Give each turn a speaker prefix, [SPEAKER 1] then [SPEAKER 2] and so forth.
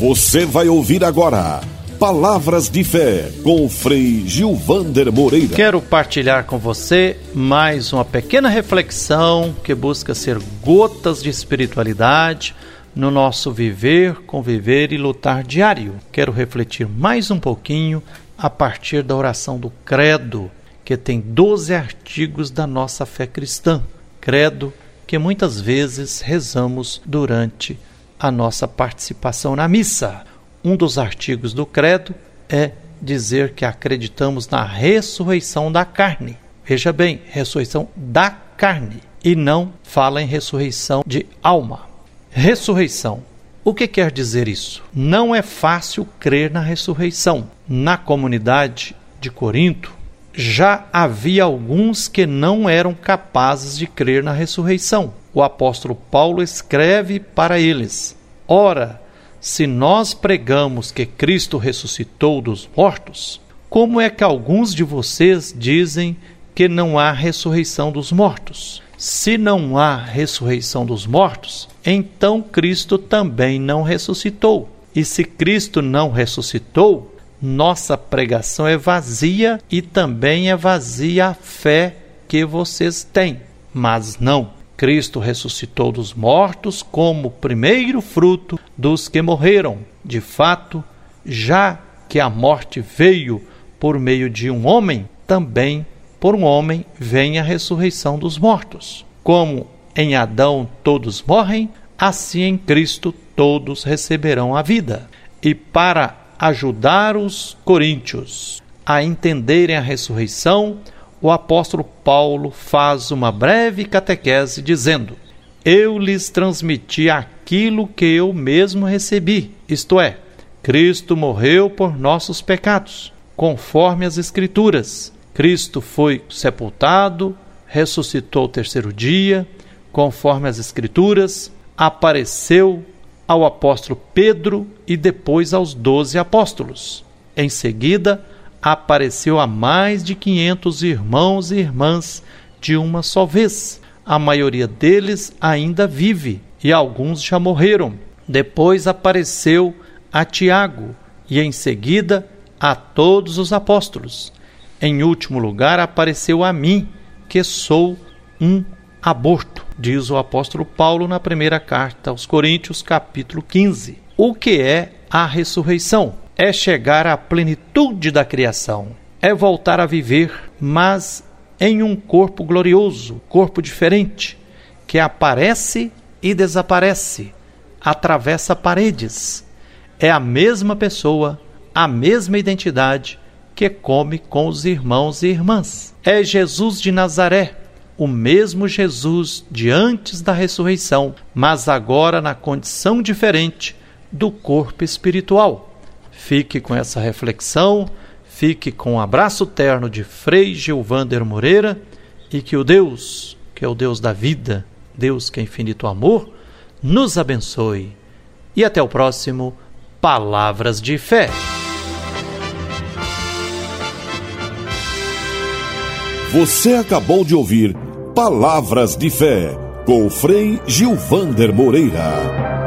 [SPEAKER 1] Você vai ouvir agora Palavras de Fé com Frei Gilvander Moreira.
[SPEAKER 2] Quero partilhar com você mais uma pequena reflexão que busca ser gotas de espiritualidade no nosso viver, conviver e lutar diário. Quero refletir mais um pouquinho a partir da oração do Credo, que tem 12 artigos da nossa fé cristã. Credo que muitas vezes rezamos durante a nossa participação na missa. Um dos artigos do Credo é dizer que acreditamos na ressurreição da carne. Veja bem, ressurreição da carne e não fala em ressurreição de alma. Ressurreição. O que quer dizer isso? Não é fácil crer na ressurreição. Na comunidade de Corinto, já havia alguns que não eram capazes de crer na ressurreição. O apóstolo Paulo escreve para eles: Ora, se nós pregamos que Cristo ressuscitou dos mortos, como é que alguns de vocês dizem que não há ressurreição dos mortos? Se não há ressurreição dos mortos, então Cristo também não ressuscitou. E se Cristo não ressuscitou, nossa pregação é vazia e também é vazia a fé que vocês têm. Mas não. Cristo ressuscitou dos mortos como primeiro fruto dos que morreram. De fato, já que a morte veio por meio de um homem, também por um homem vem a ressurreição dos mortos. Como em Adão todos morrem, assim em Cristo todos receberão a vida. E para ajudar os coríntios a entenderem a ressurreição, o apóstolo Paulo faz uma breve catequese dizendo: Eu lhes transmiti aquilo que eu mesmo recebi, isto é, Cristo morreu por nossos pecados, conforme as Escrituras. Cristo foi sepultado, ressuscitou o terceiro dia, conforme as Escrituras, apareceu ao apóstolo Pedro e depois aos doze apóstolos. Em seguida, apareceu a mais de 500 irmãos e irmãs de uma só vez. A maioria deles ainda vive e alguns já morreram. Depois apareceu a Tiago e em seguida a todos os apóstolos. Em último lugar, apareceu a mim, que sou um aborto, diz o apóstolo Paulo na primeira carta aos Coríntios, capítulo 15. O que é a ressurreição? é chegar à plenitude da criação, é voltar a viver, mas em um corpo glorioso, corpo diferente, que aparece e desaparece, atravessa paredes. É a mesma pessoa, a mesma identidade que come com os irmãos e irmãs. É Jesus de Nazaré, o mesmo Jesus de antes da ressurreição, mas agora na condição diferente do corpo espiritual. Fique com essa reflexão, fique com o um abraço terno de Frei Gilvander Moreira e que o Deus, que é o Deus da vida, Deus que é infinito amor, nos abençoe. E até o próximo Palavras de Fé.
[SPEAKER 1] Você acabou de ouvir Palavras de Fé com Frei Gilvander Moreira.